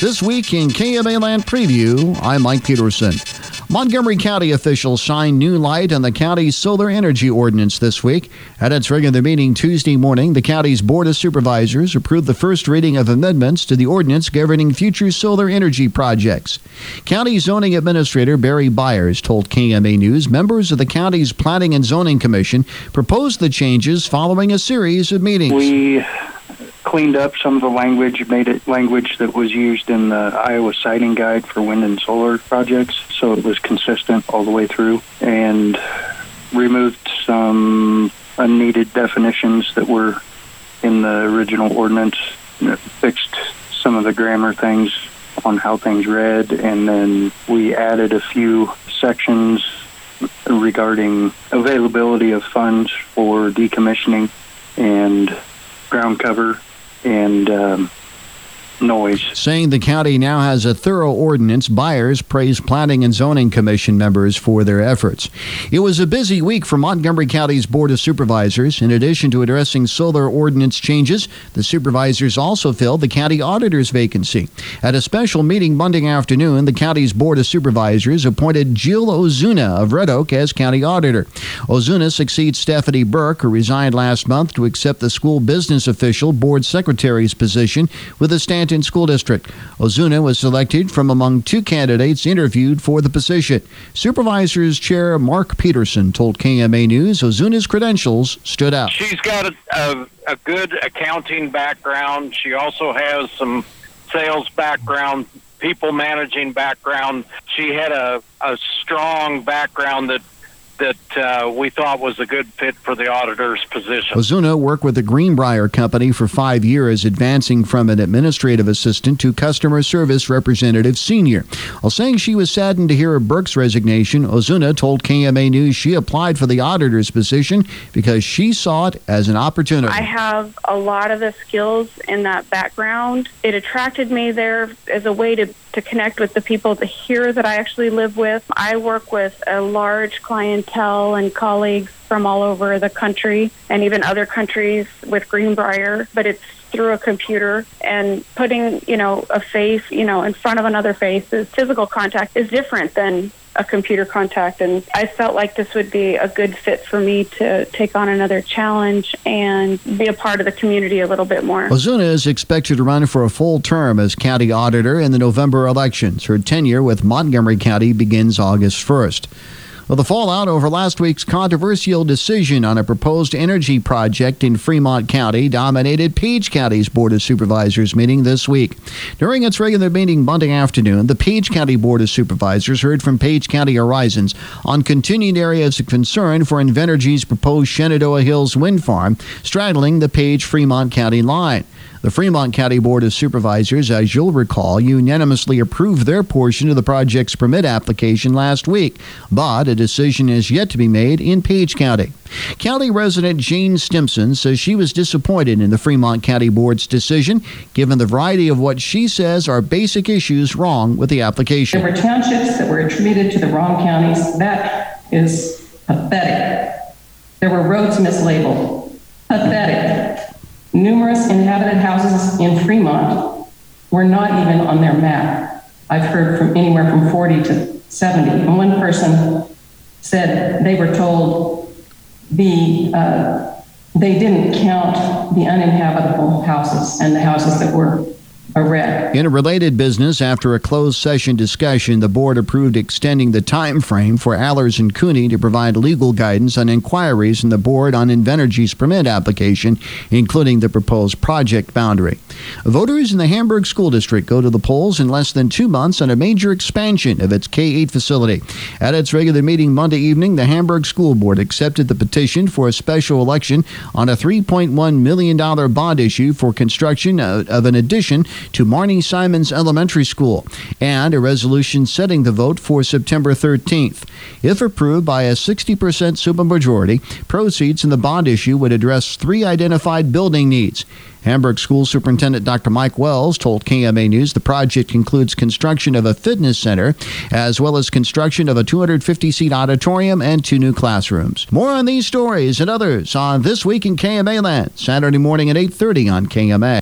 This week in KMA Land Preview, I'm Mike Peterson. Montgomery County officials shine new light on the county's solar energy ordinance this week. At its regular meeting Tuesday morning, the county's Board of Supervisors approved the first reading of amendments to the ordinance governing future solar energy projects. County Zoning Administrator Barry Byers told KMA News members of the county's Planning and Zoning Commission proposed the changes following a series of meetings. We cleaned up some of the language, made it language that was used in the Iowa siting guide for wind and solar projects, so it was consistent all the way through, and removed some unneeded definitions that were in the original ordinance, fixed some of the grammar things on how things read, and then we added a few sections regarding availability of funds for decommissioning and ground cover and um, noise. Saying the county now has a thorough ordinance, Byers praised Planning and Zoning Commission members for their efforts. It was a busy week for Montgomery County's Board of Supervisors. In addition to addressing solar ordinance changes, the supervisors also filled the county auditor's vacancy. At a special meeting Monday afternoon, the county's Board of Supervisors appointed Jill Ozuna of Red Oak as county auditor. Ozuna succeeds Stephanie Burke, who resigned last month to accept the school business official board secretary's position with a stand Stanton School District. Ozuna was selected from among two candidates interviewed for the position. Supervisors Chair Mark Peterson told KMA News Ozuna's credentials stood out. She's got a, a, a good accounting background. She also has some sales background, people managing background. She had a, a strong background that that uh, we thought was a good fit for the auditor's position. Ozuna worked with the Greenbrier Company for five years, advancing from an administrative assistant to customer service representative senior. While saying she was saddened to hear of Burke's resignation, Ozuna told KMA News she applied for the auditor's position because she saw it as an opportunity. I have a lot of the skills in that background. It attracted me there as a way to to connect with the people here that I actually live with. I work with a large clientele and colleagues from all over the country and even other countries with Greenbrier, but it's through a computer and putting, you know, a face, you know, in front of another face is physical contact is different than a computer contact. And I felt like this would be a good fit for me to take on another challenge and be a part of the community a little bit more. Ozuna is expected to run for a full term as county auditor in the November elections. Her tenure with Montgomery County begins August 1st. Well, the fallout over last week's controversial decision on a proposed energy project in Fremont County dominated Page County's Board of Supervisors meeting this week. During its regular meeting Monday afternoon, the Page County Board of Supervisors heard from Page County Horizons on continuing areas of concern for Invenergy's proposed Shenandoah Hills wind farm straddling the Page Fremont County line. The Fremont County Board of Supervisors, as you'll recall, unanimously approved their portion of the project's permit application last week, but a decision is yet to be made in Page County. County resident Jane Stimson says she was disappointed in the Fremont County Board's decision, given the variety of what she says are basic issues wrong with the application. There were townships that were attributed to the wrong counties. That is pathetic. There were roads mislabeled. Pathetic. Numerous inhabited houses in Fremont were not even on their map. I've heard from anywhere from 40 to 70. And one person said they were told the uh, they didn't count the uninhabitable houses and the houses that were in a related business, after a closed session discussion, the board approved extending the time frame for Ahlers and Cooney to provide legal guidance on inquiries in the board on Invenergy's permit application, including the proposed project boundary. Voters in the Hamburg School District go to the polls in less than two months on a major expansion of its K 8 facility. At its regular meeting Monday evening, the Hamburg School Board accepted the petition for a special election on a $3.1 million bond issue for construction of an addition to Marnie Simons Elementary School and a resolution setting the vote for September 13th. If approved by a 60% supermajority, proceeds in the bond issue would address three identified building needs. Hamburg School Superintendent Dr. Mike Wells told KMA News the project includes construction of a fitness center as well as construction of a 250 seat auditorium and two new classrooms. More on these stories and others on This Week in KMA Land, Saturday morning at 8:30 on KMA.